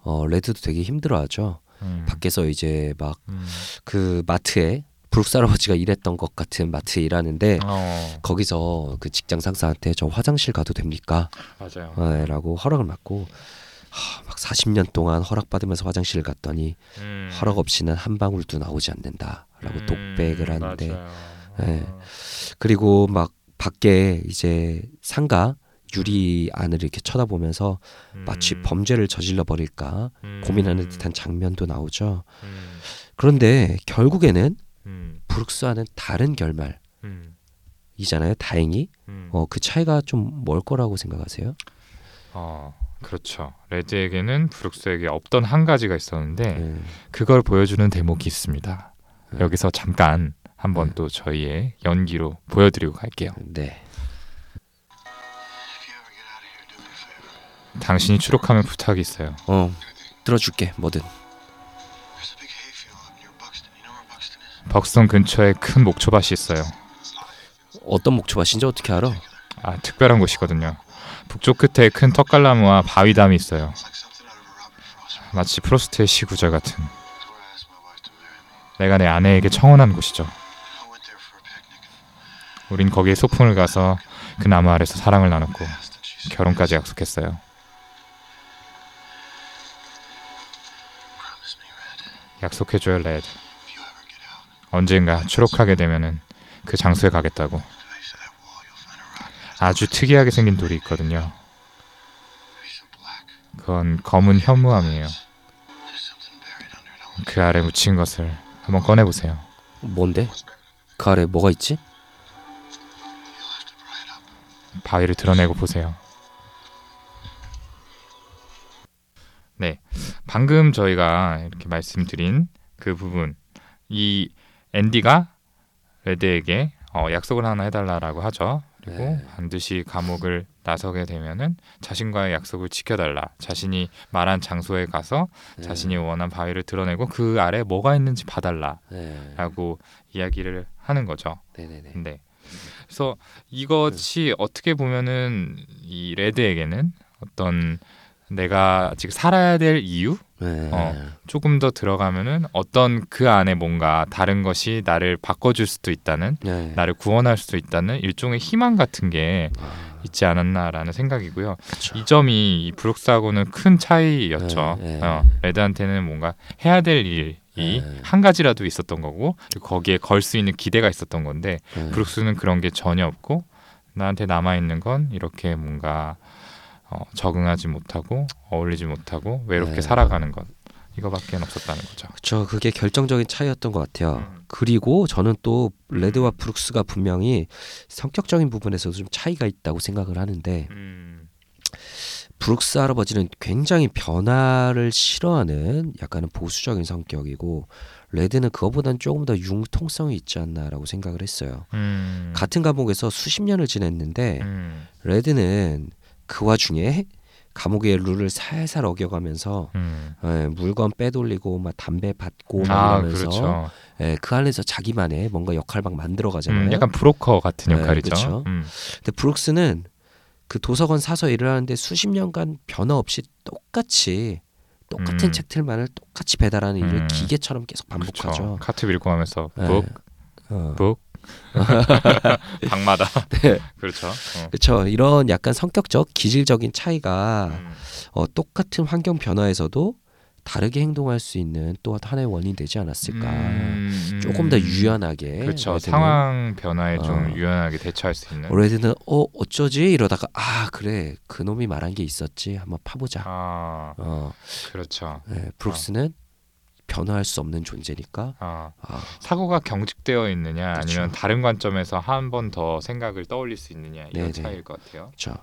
어 레드도 되게 힘들어하죠. 음, 밖에서 이제 막 음. 그 마트에 브룩스 할아버지가 일했던 것 같은 마트에 일하는데 어, 거기서 그 직장 상사한테 저 화장실 가도 됩니까? 맞아요. 네, 라고 허락을 받고 하, 막 40년 동안 허락받으면서 화장실을 갔더니 음. 허락 없이는 한 방울도 나오지 않는다라고 음, 독백을 하는데 맞아요. 네. 어. 그리고 막 밖에 이제 상가 유리 안을 이렇게 쳐다보면서 마치 음, 범죄를 저질러 버릴까 음, 고민하는 듯한 장면도 나오죠. 음, 그런데 결국에는 음, 브룩스와는 다른 결말이잖아요. 음, 다행히 음. 어, 그 차이가 좀뭘 거라고 생각하세요? 어, 그렇죠. 레드에게는 브룩스에게 없던 한 가지가 있었는데 네. 그걸 보여주는 대목이 있습니다. 네. 여기서 잠깐 한번 네. 또 저희의 연기로 보여드리고 갈게요. 네. 당신이 추록하면 부탁이 있어요. 어 들어줄게 뭐든. 벅스턴 근처에 큰 목초밭이 있어요. 어떤 목초밭인지 어떻게 알아? 아, 특별한 곳이거든요. 북쪽 끝에 큰 턱갈나무와 바위담이 있어요. 마치 프로스트의 시구절 같은. 내가 내 아내에게 청혼한 곳이죠. 우린 거기에 소풍을 가서 그 나무 아래서 사랑을 나눴고 결혼까지 약속했어요. "Promise me, Red. 약속해줘요, 레드. 언젠가 추록하게 되면은 그 장소에 가겠다고. 아주 특이하게 생긴 돌이 있거든요. 그건 검은 현무암이에요. 그 아래 묻힌 것을 한번 꺼내보세요. 뭔데? 그 아래 뭐가 있지? 바위를 드러내고 보세요. 네, 방금 저희가 이렇게 말씀드린 그 부분, 이 앤디가 레드에게 어, 약속을 하나 해달라라고 하죠. 그리고 네. 반드시 감옥을 나서게 되면은 자신과의 약속을 지켜달라. 자신이 말한 장소에 가서 네. 자신이 원한 바위를 드러내고 그 아래 뭐가 있는지 봐달라라고 네. 이야기를 하는 거죠. 네네네. 네. 그래서 이것이 어떻게 보면은 이 레드에게는 어떤 내가 지금 살아야 될 이유 네. 어. 조금 더 들어가면은 어떤 그 안에 뭔가 다른 것이 나를 바꿔줄 수도 있다는 네. 나를 구원할 수도 있다는 일종의 희망 같은 게 아, 있지 않았나라는 생각이고요. 그쵸. 이 점이 이 브룩스하고는 큰 차이였죠. 네, 네. 어, 레드한테는 뭔가 해야 될 네. 한 가지라도 있었던 거고 거기에 걸 수 있는 기대가 있었던 건데 네. 브룩스는 그런 게 전혀 없고 나한테 남아 있는 건 이렇게 뭔가 어, 적응하지 못하고 어울리지 못하고 외롭게 네. 살아가는 것 이거밖에 없었다는 거죠. 그쵸. 그게 결정적인 차이였던 것 같아요. 음. 그리고 저는 또 레드와 브룩스가 분명히 성격적인 부분에서도 좀 차이가 있다고 생각을 하는데 음, 브룩스 할아버지는 굉장히 변화를 싫어하는 약간은 보수적인 성격이고 레드는 그거보다는 조금 더 융통성이 있지 않나라고 생각을 했어요. 음, 같은 감옥에서 수십 년을 지냈는데 음, 레드는 그 와중에 감옥의 룰을 살살 어겨가면서 음. 예, 물건 빼돌리고 막 담배 받고 막아 이러면서 그렇죠. 예, 그 안에서 자기만의 뭔가 역할 막 만들어 가잖아요. 음, 약간 브로커 같은 네, 역할이죠. 그쵸. 음. 근데 브룩스는 그 도서관 사서 일을 하는데 수십 년간 변화 없이 똑같이 똑같은 음. 책들만을 똑같이 배달하는 일을 음. 기계처럼 계속 반복하죠. 그렇죠. 카트 밀고 가면서 네. 북, 어. 북, 방마다. 네. 그렇죠. 어. 그렇죠. 이런 약간 성격적 기질적인 차이가 음. 어, 똑같은 환경 변화에서도 다르게 행동할 수 있는 또 하나의 원인이 되지 않았을까. 음, 조금 더 음. 유연하게. 그렇죠. 상황 변화에 좀 어. 유연하게 대처할 수 있는. 레드는 어 어쩌지 이러다가 아 그래 그 놈이 말한 게 있었지 한번 파보자. 아, 어, 그렇죠. 네, 브룩스는 변화할 수 없는 존재니까. 아, 아, 사고가 경직되어 있느냐 그렇죠. 아니면 다른 관점에서 한 번 더 생각을 떠올릴 수 있느냐 이런 네네. 차이일 것 같아요. 그렇죠.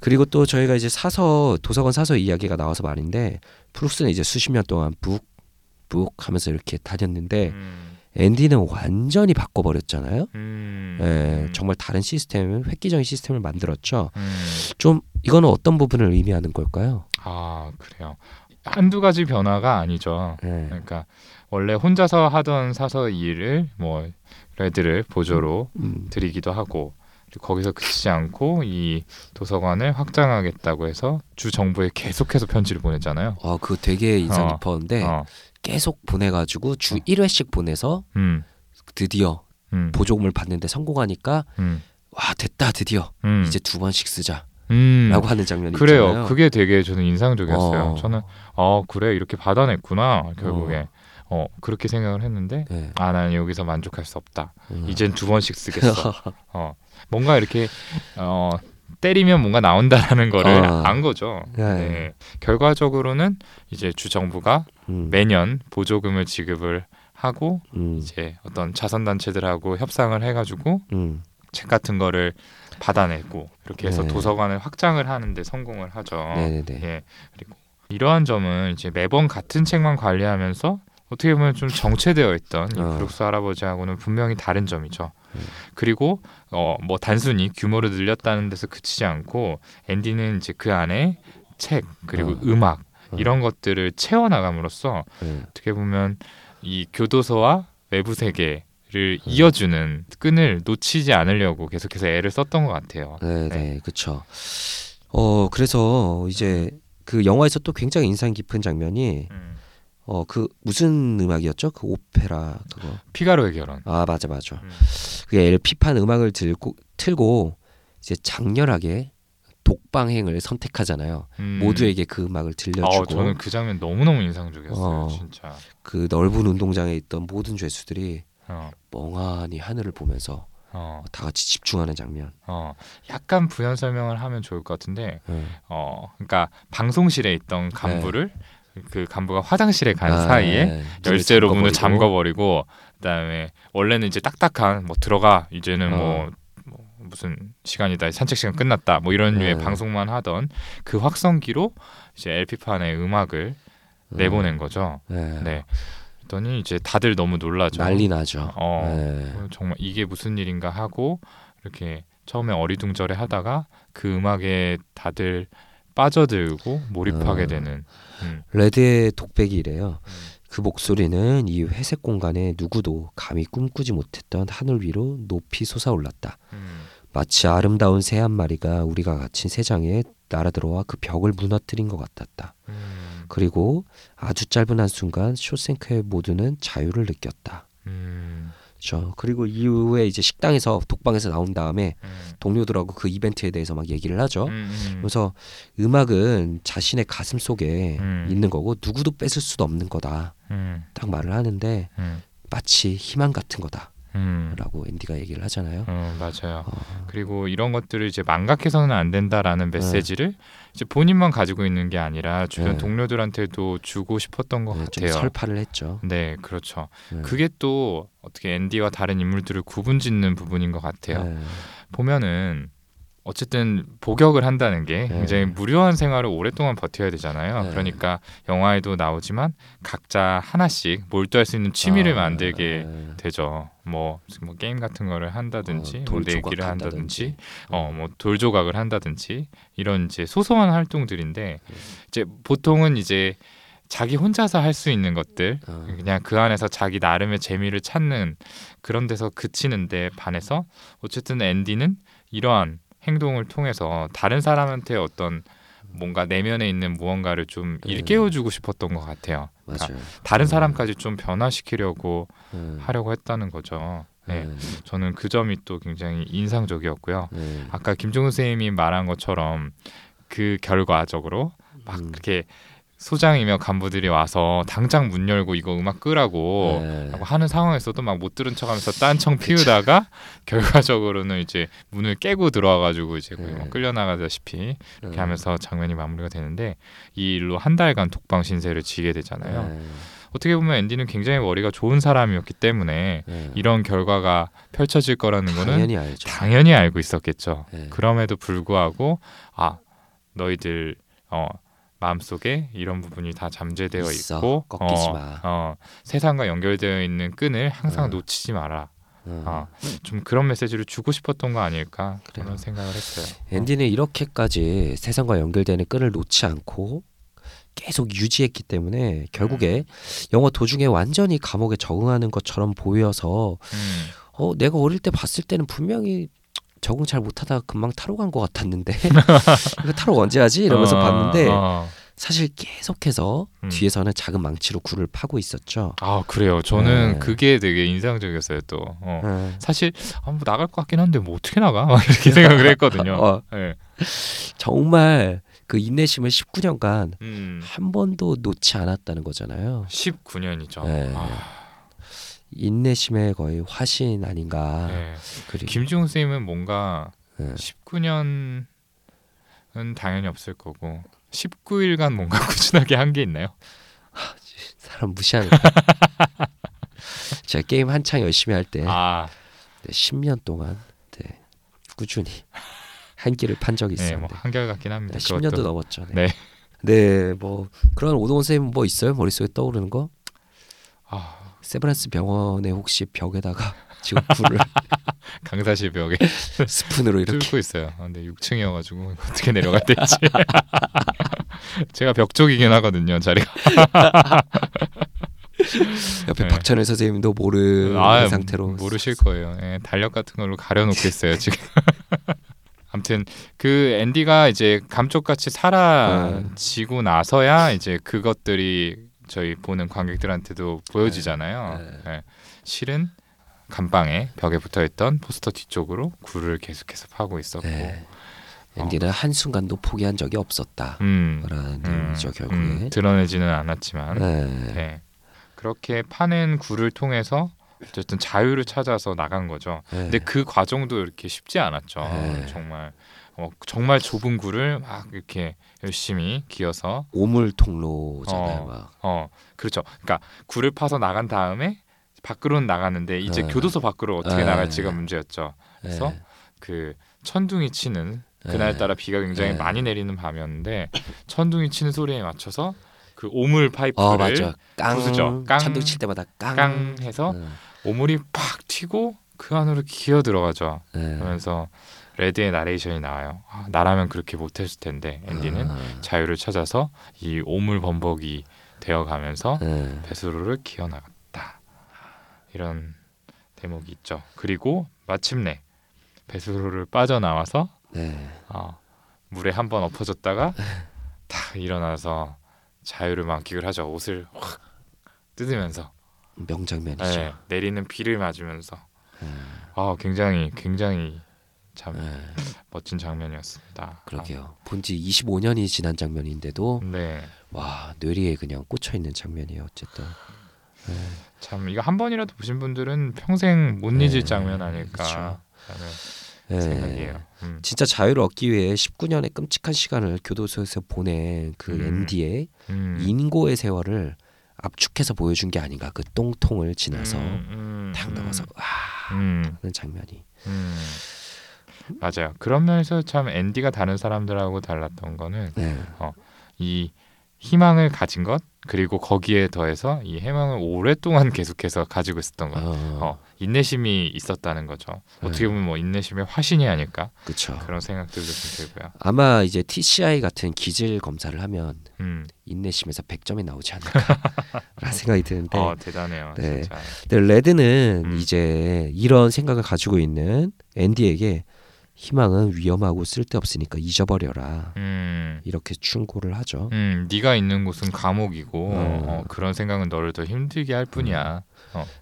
그리고 또 저희가 이제 사서 도서관 사서 이야기가 나와서 말인데 브룩스는 이제 수십 년 동안 북북 하면서 이렇게 다녔는데 음, 앤디는 완전히 바꿔버렸잖아요. 음, 예, 음, 정말 다른 시스템을 획기적인 시스템을 만들었죠. 음. 좀 이거는 어떤 부분을 의미하는 걸까요? 아 그래요. 한두 가지 변화가 아니죠. 예. 그러니까 원래 혼자서 하던 사서 일을 뭐 레드를 보조로 음, 드리기도 하고 거기서 그치지 않고 이 도서관을 확장하겠다고 해서 주 정부에 계속해서 편지를 보냈잖아요. 아, 그거 되게 인상 어, 깊었는데 어, 계속 보내가지고 주 어. 1회씩 보내서 음, 드디어 음, 보조금을 받는데 성공하니까 음, 와 됐다 드디어. 음, 이제 두 번씩 쓰자 라고 음, 하는 장면이 그래요. 있잖아요. 그게 되게 저는 인상적이었어요. 어. 저는 어 그래 이렇게 받아냈구나 결국에 어, 그렇게 생각을 했는데 네. 아 나는 여기서 만족할 수 없다. 음. 이젠 두 번씩 쓰겠어. 어 뭔가 이렇게 어 때리면 뭔가 나온다라는 거를 어. 안 거죠. 네. 네. 결과적으로는 이제 주 정부가 음, 매년 보조금을 지급을 하고 음, 이제 어떤 자선 단체들하고 협상을 해가지고 음, 책 같은 거를 받아내고 이렇게 해서 네. 도서관을 확장을 하는데 성공을 하죠. 네네네. 예 그리고 이러한 점은 이제 매번 같은 책만 관리하면서 어떻게 보면 좀 정체되어 있던 이 어. 브룩스 할아버지하고는 분명히 다른 점이죠. 음. 그리고 어 뭐 단순히 규모를 늘렸다는 데서 그치지 않고 앤디는 이제 그 안에 책 그리고 어. 음악 어. 이런 것들을 채워 나감으로써 네. 어떻게 보면 이 교도소와 외부 세계 를 음. 이어주는 끈을 놓치지 않으려고 계속해서 애를 썼던 것 같아요. 네, 네. 네, 그렇죠. 어 그래서 이제 그 영화에서 또 굉장히 인상 깊은 장면이 음. 어그 무슨 음악이었죠? 그 오페라 그거. 피가로의 결혼. 아 맞아 맞아. 음. 그 LP판 음악을 들고 틀고 이제 장렬하게 독방행을 선택하잖아요. 음. 모두에게 그 음악을 들려주고 어, 저는 그 장면 너무 너무 인상적이었어요, 어. 진짜. 그 넓은 운동장에 있던 모든 죄수들이 어, 멍하니 하늘을 보면서 어, 다 같이 집중하는 장면. 어, 약간 부연 설명을 하면 좋을 것 같은데, 네. 어, 그러니까 방송실에 있던 간부를 그 간부가 화장실에 간 아, 사이에 네. 열쇠로 문을 잠궈버리고. 그다음에 원래는 이제 딱딱한 뭐 들어가 이제는 어. 뭐, 뭐 무슨 시간이다 산책 시간 끝났다 뭐 이런 류의 네. 방송만 하던 그 확성기로 이제 LP판에 음악을 내보낸 거죠. 네. 네. 그랬더니 이제 다들 너무 놀라죠. 난리 나죠. 어. 네. 어, 정말 이게 무슨 일인가 하고 이렇게 처음에 어리둥절해 하다가 그 음악에 다들 빠져들고 몰입하게 어. 되는 음. 레드의 독백이래요. 그 목소리는 이 회색 공간에 누구도 감히 꿈꾸지 못했던 하늘 위로 높이 솟아올랐다. 음. 마치 아름다운 새 한 마리가 우리가 갇힌 새장에 날아들어와 그 벽을 무너뜨린 것 같았다. 음. 그리고 아주 짧은 한순간 쇼생크의 모두는 자유를 느꼈다. 음. 저 그리고 이후에 이제 식당에서 독방에서 나온 다음에 음. 동료들하고 그 이벤트에 대해서 막 얘기를 하죠. 음, 음. 그래서 음악은 자신의 가슴 속에 음. 있는 거고 누구도 뺏을 수도 없는 거다. 음. 딱 말을 하는데 음. 마치 희망 같은 거다 라고 음. 앤디가 얘기를 하잖아요. 음, 맞아요. 어, 그리고 이런 것들을 이제 망각해서는 안 된다라는 메시지를 이제 본인만 가지고 있는 게 아니라 주변 네. 동료들한테도 주고 싶었던 것 네, 좀 같아요. 설파를 했죠. 네, 그렇죠. 네. 그게 또 어떻게 앤디와 다른 인물들을 구분짓는 부분인 것 같아요. 네. 보면은 어쨌든 복역을 한다는 게 네. 굉장히 무료한 생활을 오랫동안 버텨야 되잖아요. 네. 그러니까 영화에도 나오지만 각자 하나씩 몰두할 수 있는 취미를 아, 만들게 네. 되죠. 뭐, 뭐 게임 같은 거를 한다든지, 어, 뭐돌 내기를 조각 한다든지, 한다든지. 어, 뭐 돌 조각을 한다든지 이런 이제 소소한 활동들인데 네. 이제 보통은 이제 자기 혼자서 할 수 있는 것들 어. 그냥 그 안에서 자기 나름의 재미를 찾는 그런 데서 그치는데 반해서 어쨌든 앤디는 이러한 행동을 통해서 다른 사람한테 어떤 뭔가 내면에 있는 무언가를 좀 음. 일깨워주고 싶었던 것 같아요. 그러니까 맞아요. 다른 음. 사람까지 좀 변화시키려고 네. 하려고 했다는 거죠. 네, 네. 저는 그 점이 또 굉장히 인상적이었고요. 네. 아까 김종우 선생님이 말한 것처럼 그 결과적으로 막 음. 그렇게 소장이며 간부들이 와서 당장 문 열고 이거 음악 끄라고 네. 하는 상황에서도 막 못 들은 척하면서 딴청 피우다가 결과적으로는 이제 문을 깨고 들어와가지고 이제 거의 네. 막 끌려나가다시피 네. 이렇게 하면서 장면이 마무리가 되는데 이 일로 한 달간 독방 신세를 지게 되잖아요. 네. 어떻게 보면 앤디는 굉장히 머리가 좋은 사람이었기 때문에 네. 이런 결과가 펼쳐질 거라는 거는 당연히 알죠. 당연히 알고 있었겠죠. 네. 그럼에도 불구하고 아 너희들 어 마음속에 이런 부분이 다 잠재되어 있어. 있고 꺾이지 어, 마. 어, 세상과 연결되어 있는 끈을 항상 어. 놓치지 마라. 어. 어, 좀 그런 메시지를 주고 싶었던 거 아닐까 그래요. 그런 생각을 했어요. 앤디는 이렇게까지 세상과 연결되는 끈을 놓지 않고 계속 유지했기 때문에 결국에 영화 도중에 완전히 감옥에 적응하는 것처럼 보여서 음, 어 내가 어릴 때 봤을 때는 분명히 적응 잘 못하다가 금방 타로 간 것 같았는데 이거 타로 언제 하지 이러면서 어, 봤는데 어. 사실 계속해서 음. 뒤에서는 작은 망치로 굴을 파고 있었죠. 아 그래요. 저는 네. 그게 되게 인상적이었어요. 또 어. 네. 사실 아, 뭐 나갈 것 같긴 한데 뭐 어떻게 나가 막 이렇게 생각을 했거든요. 어, 네. 정말 그 인내심을 19년간 음, 한 번도 놓지 않았다는 거잖아요. 19년이죠. 네. 아, 인내심의 거의 화신 아닌가. 네. 그리고 김지웅 쌤은 뭔가 네. 19년은 당연히 없을 거고 19일간 뭔가 꾸준하게 한 게 있나요? 사람 무시하는 거. 제가 게임 한창 열심히 할 때 아, 네, 10년 동안 네, 꾸준히 한 끼를 판 적이 네, 있었는데 뭐 한결 같긴 합니다. 네, 10년도 그것도. 넘었죠. 네. 네. 네, 뭐 그런 오동원 쌤뭐 있어요? 머릿속에 떠오르는 거? 아, 세브란스 병원에 혹시 벽에다가 지금 불을 강사실 벽에 스푼으로 이렇게 뚫고 있어요. 아, 근데 6층이어가지고 어떻게 내려갈 될지. 제가 벽 쪽이긴 하거든요. 자리가. 옆에 네. 박찬일 선생님도 모르는 아, 상태로 모르실 거예요. 예, 달력 같은 걸로 가려놓고 있어요 지금. 아무튼 그 앤디가 이제 감쪽같이 사라지고 나서야 이제 그것들이 저희 보는 관객들한테도 보여지잖아요. 네. 예, 실은 감방에 벽에 붙어있던 포스터 뒤쪽으로 굴을 계속해서 파고 있었고, 네. 앤디는 한 순간도 포기한 적이 없었다. 음, 라는 음, 의미죠 결국에. 음, 드러내지는 않았지만, 네. 네. 그렇게 파낸 굴을 통해서 어쨌든 자유를 찾아서 나간 거죠. 네. 근데 그 과정도 이렇게 쉽지 않았죠. 네. 정말 어, 정말 좁은 굴을 막 이렇게 열심히 기어서 오물 통로잖아요. 어. 막. 어 그렇죠. 그러니까 굴을 파서 나간 다음에 밖으로는 나가는데 이제 네. 교도소 밖으로 어떻게 네. 나갈지가 문제였죠. 그래서 네. 그 천둥이 치는 네. 그날따라 비가 굉장히 네. 많이 내리는 밤이었는데 천둥이 치는 소리에 맞춰서 그 오물 파이프를 어. 깡 부수죠. 깡. 천둥 칠 때마다 깡. 깡 해서 네. 오물이 팍 튀고 그 안으로 기어 들어가죠. 네. 그러면서 레드의 나레이션이 나와요. 아, 나라면 그렇게 못했을 텐데 앤디는 아, 자유를 찾아서 이 오물범벅이 되어가면서 네. 배수로를 기어나갔다. 이런 대목이 있죠. 그리고 마침내 베스로를 빠져나와서 네. 어, 물에 한 번 엎어졌다가 탁 일어나서 자유를 만끽을 하죠. 옷을 확 뜯으면서 명장면이죠. 네, 내리는 비를 맞으면서 음, 아 굉장히 굉장히 참 네. 멋진 장면이었습니다. 그러게요. 본지 25년이 지난 장면인데도 아, 네, 와 뇌리에 그냥 꽂혀 있는 장면이에요. 어쨌든. 참 이거 한 번이라도 보신 분들은 평생 못 네, 잊을 장면 아닐까. 라는 네. 생각이에요. 음. 진짜 자유를 얻기 위해 19년의 끔찍한 시간을 교도소에서 보낸 그 음. 앤디의 음. 인고의 세월을 압축해서 보여준 게 아닌가. 그 똥통을 지나서 음, 음, 탁 음, 나가서 와 음, 하는 장면이. 음. 맞아요. 그런 면에서 참 앤디가 다른 사람들하고 달랐던 거는 네. 이 희망을 가진 것 그리고 거기에 더해서 이 희망을 오랫동안 계속해서 가지고 있었던 것. 어, 어, 인내심이 있었다는 거죠. 어떻게 네. 보면 뭐 인내심의 화신이 아닐까 그렇죠. 그런 생각들도 좀 들고요. 아마 이제 TCI 같은 기질 검사를 하면 음, 인내심에서 100점이 나오지 않을까라는 생각이 드는데 어 대단해요, 네. 진짜. 근데 레드는 음. 이제 이런 생각을 가지고 있는 앤디에게 희망은 위험하고 쓸데없으니까 잊어버려라 음, 이렇게 충고를 하죠. 음, 네가 있는 곳은 감옥이고 어. 어, 그런 생각은 너를 더 힘들게 할 뿐이야.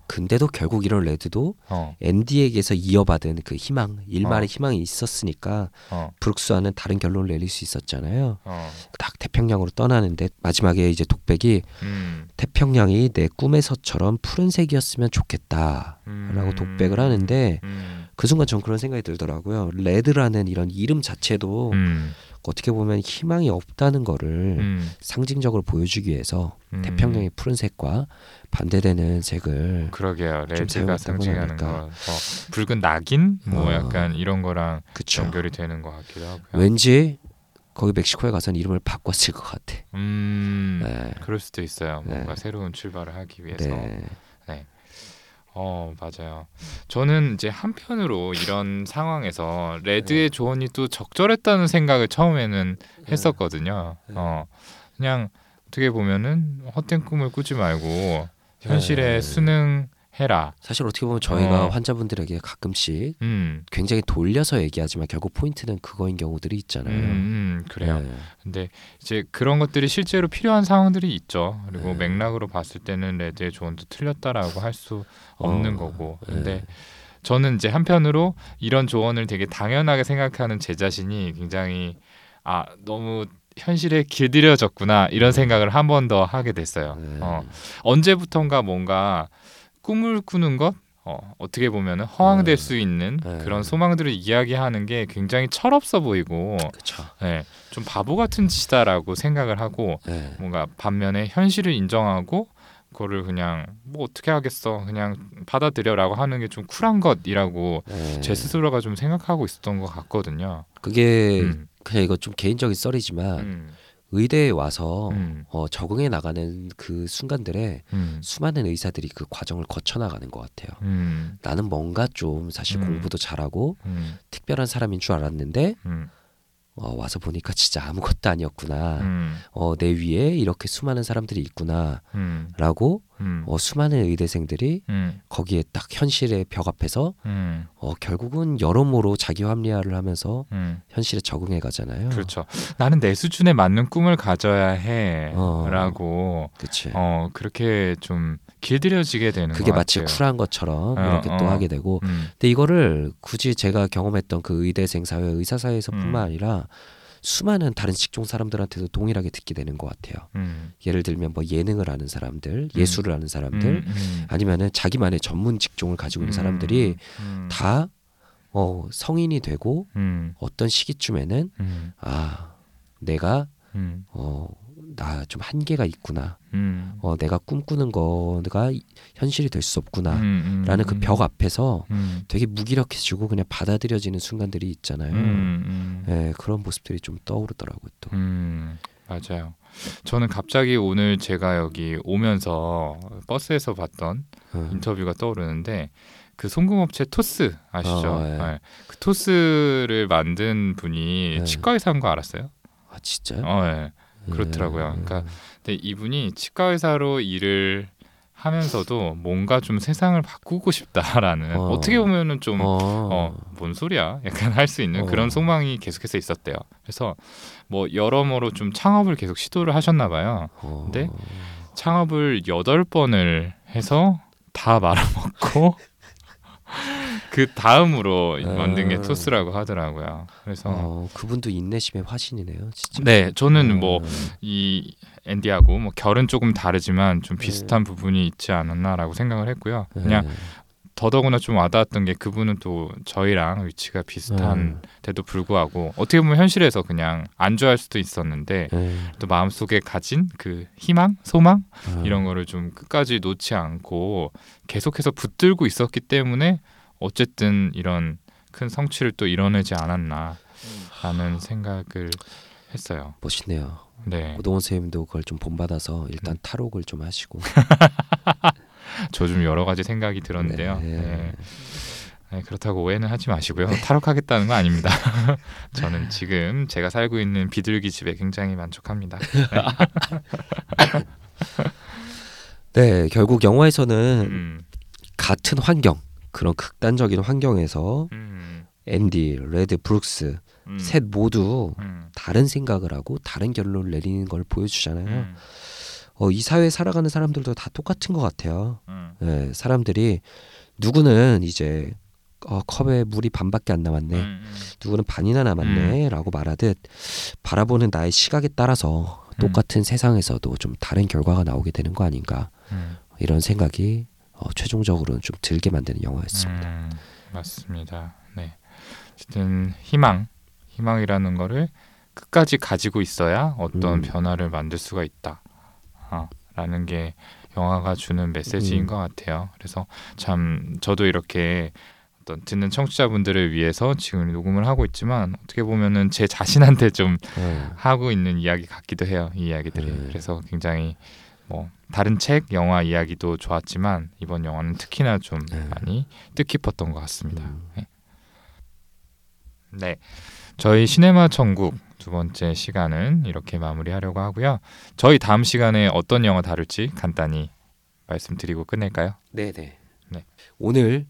근데도 결국 이런 레드도 어, 앤디에게서 이어받은 그 희망, 일말의 어. 희망이 있었으니까 어, 브룩스와는 다른 결론을 내릴 수 있었잖아요. 어, 딱 태평양으로 떠나는데 마지막에 이제 독백이 음, 태평양이 내 꿈에서처럼 푸른색이었으면 좋겠다라고 음, 독백을 하는데 음, 그 순간 전 그런 생각이 들더라고요. 레드라는 이런 이름 자체도 음, 어떻게 보면 희망이 없다는 거를 음, 상징적으로 보여주기 위해서 음. 태평양의 푸른색과 반대되는 색을 그러게요. 좀 레드가 상징하는. 거, 어, 붉은 낙인 뭐 어. 약간 이런 거랑 그쵸. 연결이 되는 것 같기도 하고요. 왠지 거기 멕시코에 가서는 이름을 바꿨을 것 같아. 음, 네. 그럴 수도 있어요. 뭔가 네. 새로운 출발을 하기 위해서. 네. 어 맞아요. 저는 이제 한편으로 이런 상황에서 레드의 조언이 또 적절했다는 생각을 처음에는 했었거든요. 네. 어 그냥 어떻게 보면은 헛된 꿈을 꾸지 말고 네. 순응 해라. 사실 어떻게 보면 저희가 어. 환자분들에게 가끔씩 음, 굉장히 돌려서 얘기하지만 결국 포인트는 그거인 경우들이 음, 있잖아요. 음 그래요. 네. 근데 이제 그런 것들이 실제로 필요한 상황들이 있죠. 그리고 네. 맥락으로 봤을 때는 레드의 조언도 틀렸다라고 할 수 없는 어, 거고. 네. 근데 저는 이제 한편으로 이런 조언을 되게 당연하게 생각하는 제 자신이 굉장히 아 너무 현실에 길들여졌구나 이런 생각을 한 번 더 하게 됐어요. 네. 어, 언제부턴가 뭔가 꿈을 꾸는 것 어, 어떻게 보면 허황될 네. 수 있는 네. 그런 소망들을 이야기하는 게 굉장히 철없어 보이고. 네, 좀 바보 같은 짓이다라고 생각을 하고 네. 뭔가 반면에 현실을 인정하고 그거를 그냥 뭐 어떻게 하겠어 그냥 받아들여라고 하는 게 좀 쿨한 것이라고 네. 제 스스로가 좀 생각하고 있었던 것 같거든요. 그게 음, 그냥 이거 좀 개인적인 썰이지만 음, 의대에 와서 음, 어, 적응해 나가는 그 순간들에 음, 수많은 의사들이 그 과정을 거쳐 나가는 것 같아요. 음, 나는 뭔가 좀 사실 음. 공부도 잘하고 음, 특별한 사람인 줄 알았는데 음, 어, 와서 보니까 진짜 아무것도 아니었구나. 음, 어, 내 위에 이렇게 수많은 사람들이 있구나라고 음, 음, 어, 수많은 의대생들이 음, 거기에 딱 현실의 벽 앞에서 음, 어, 결국은 여러모로 자기 합리화를 하면서 음. 현실에 적응해 가잖아요. 그렇죠. 나는 내 수준에 맞는 꿈을 가져야 어. 해라고 그치. 어 그렇게 좀 길들여지게 되는 그게 것 마치 같아요. 쿨한 것처럼 어, 이렇게 또 어. 하게 되고 음, 근데 이거를 굳이 제가 경험했던 그 의대생 사회 의사 사회에서뿐만 음. 아니라 수많은 다른 직종 사람들한테도 동일하게 듣게 되는 것 같아요. 음, 예를 들면 뭐 예능을 하는 사람들, 예술을 하는 사람들, 음, 음. 아니면은 자기만의 전문 직종을 가지고 있는 음, 사람들이 음, 다 어, 성인이 되고 음, 어떤 시기쯤에는 음, 아 내가 음, 어, 나 좀 한계가 있구나. 음, 어, 내가 꿈꾸는 거가 현실이 될 수 없구나. 음, 음, 라는 그 벽 앞에서 음, 되게 무기력해지고 그냥 받아들여지는 순간들이 있잖아요. 음, 음, 예, 그런 모습들이 좀 떠오르더라고요. 또. 음, 맞아요. 저는 갑자기 오늘 제가 여기 오면서 버스에서 봤던 음. 인터뷰가 떠오르는데 그 송금업체 토스 아시죠? 어, 예. 예. 그 토스를 만든 분이 예. 치과 의사인 거 알았어요? 아 진짜요? 어, 예. 그렇더라고요. 음. 그러니까 근데 이분이 치과 의사로 일을 하면서도 뭔가 좀 세상을 바꾸고 싶다라는 어. 어. 떻게 보면은 좀 어. 어, 뭔 소리야? 약간 할 수 있는 어. 그런 소망이 계속해서 있었대요. 그래서 뭐 여러모로 좀 창업을 계속 시도를 하셨나 봐요. 어. 근데 창업을 여덟 번을 해서 다 말아먹고 그 다음으로 만든 게 아. 토스라고 하더라고요. 그래서 어, 그분도 인내심의 화신이네요, 진짜. 네, 저는 뭐 음. 이 앤디하고 뭐 결은 조금 다르지만 좀 네. 비슷한 부분이 있지 않았나라고 생각을 했고요. 네. 그냥 더더구나 좀 와닿았던 게 그분은 또 저희랑 위치가 음. 비슷한데도 불구하고 어떻게 보면 현실에서 그냥 안 좋아할 수도 있었는데 네. 또 마음속에 가진 그 희망, 소망 어. 이런 거를 좀 끝까지 놓지 않고 계속해서 붙들고 있었기 때문에 어쨌든 이런 큰 성취를 또 이뤄내지 않았나라는 생각을 했어요. 멋있네요. 네, 오동원 선생님도 그걸 좀 본받아서 음. 일단 탈옥을 좀 하시고. 저 좀 여러 가지 생각이 들었는데요. 네. 네. 네, 그렇다고 오해는 하지 마시고요. 탈옥하겠다는 거 아닙니다. 저는 지금 제가 살고 있는 비둘기 집에 굉장히 만족합니다. 네, 결국 영화에서는 음, 같은 환경, 그런 극단적인 환경에서 음, 앤디, 레드, 브룩스 음, 셋 모두 음, 다른 생각을 하고 다른 결론을 내리는 걸 보여주잖아요. 음, 어, 이 사회에 살아가는 사람들도 다 똑같은 것 같아요. 음, 네, 사람들이 누구는 이제 어, 컵에 물이 반밖에 안 남았네. 음, 누구는 반이나 남았네라고 말하듯 바라보는 나의 시각에 따라서 똑같은 세상에서도 좀 다른 결과가 나오게 되는 거 아닌가 음, 이런 생각이 어, 최종적으로는 좀 들게 만드는 영화였습니다. 음, 맞습니다. 네, 어쨌든 희망, 희망이라는 거를 끝까지 가지고 있어야 어떤 음. 변화를 만들 수가 있다. 아, 라는 게 영화가 주는 메시지인 음. 것 같아요. 그래서 참 저도 이렇게 어떤 듣는 청취자분들을 위해서 지금 녹음을 하고 있지만 어떻게 보면은 제 자신한테 좀 어, 하고 있는 이야기 같기도 해요. 이 이야기들이. 네. 그래서 굉장히 뭐 다른 책, 영화 이야기도 좋았지만 이번 영화는 특히나 좀 네. 많이 뜻깊었던 것 같습니다. 음. 네. 네. 저희 시네마 천국 두 번째 시간은 이렇게 마무리하려고 하고요. 저희 다음 시간에 어떤 영화 다룰지 간단히 말씀드리고 끝낼까요? 네네. 네. 오늘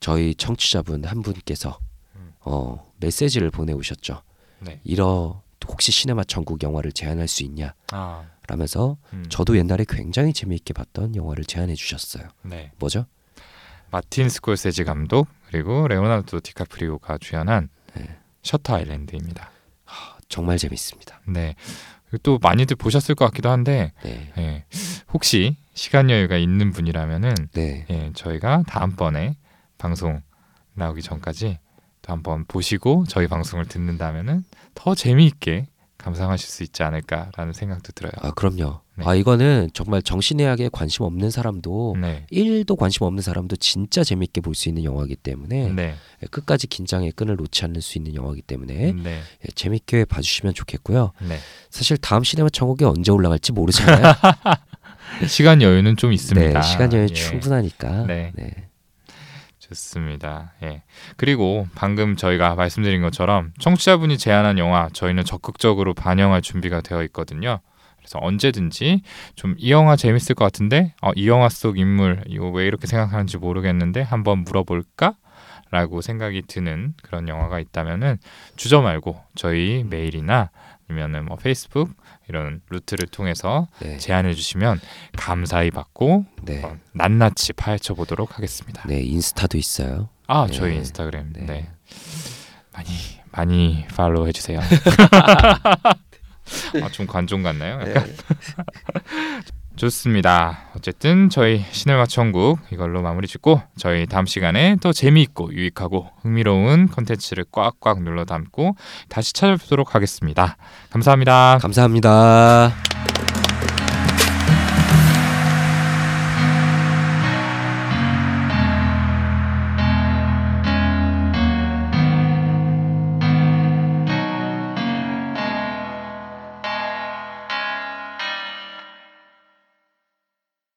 저희 청취자분 한 분께서 음. 어, 메시지를 보내 오셨죠. 네. 이러 혹시 시네마 천국 영화를 제안할 수 있냐? 아, 라면서 음, 저도 옛날에 굉장히 재미있게 봤던 영화를 제안해 주셨어요. 네. 뭐죠? 마틴 스콜세지 감독 그리고 레오나르도 디카프리오가 주연한 네. 셔터 아일랜드입니다. 정말 재밌습니다. 네. 또 많이들 보셨을 것 같기도 한데 네. 예, 혹시 시간 여유가 있는 분이라면은 네. 예, 저희가 다음번에 방송 나오기 전까지 또 한번 보시고 저희 방송을 듣는다면은 더 재미있게 감상하실 수 있지 않을까라는 생각도 들어요. 아, 그럼요. 네. 아, 이거는 정말 정신의학에 관심 없는 사람도 네. 1도 관심 없는 사람도 진짜 재밌게 볼 수 있는 영화이기 때문에 네. 끝까지 긴장의 끈을 놓지 않을 수 있는 영화이기 때문에 네. 예, 재밌게 봐주시면 좋겠고요. 네. 사실 다음 시네마 천국이 언제 올라갈지 모르잖아요. 시간 여유는 좀 있습니다. 네, 시간 여유 예. 충분하니까. 네. 네. 좋습니다. 예. 그리고 방금 저희가 말씀드린 것처럼 청취자분이 제안한 영화 저희는 적극적으로 반영할 준비가 되어 있거든요. 그래서 언제든지 좀 이 영화 재밌을 것 같은데 어, 이 영화 속 인물 이거 왜 이렇게 생각하는지 모르겠는데 한번 물어볼까? 라고 생각이 드는 그런 영화가 있다면은 주저 말고 저희 메일이나 아니면은 뭐 페이스북 이런 루트를 통해서 네. 제안해 주시면 감사히 받고 네. 어, 낱낱이 파헤쳐 보도록 하겠습니다. 네, 인스타도 있어요. 아 네. 저희 인스타그램 네. 네. 많이 많이 팔로우 해 주세요. 아, 좀 관종 같나요? 네. 약간? 좋습니다. 어쨌든 저희 시네마 천국 이걸로 마무리 짓고 저희 다음 시간에 더 재미있고 유익하고 흥미로운 컨텐츠를 꽉꽉 눌러 담고 다시 찾아뵙도록 하겠습니다. 감사합니다. 감사합니다.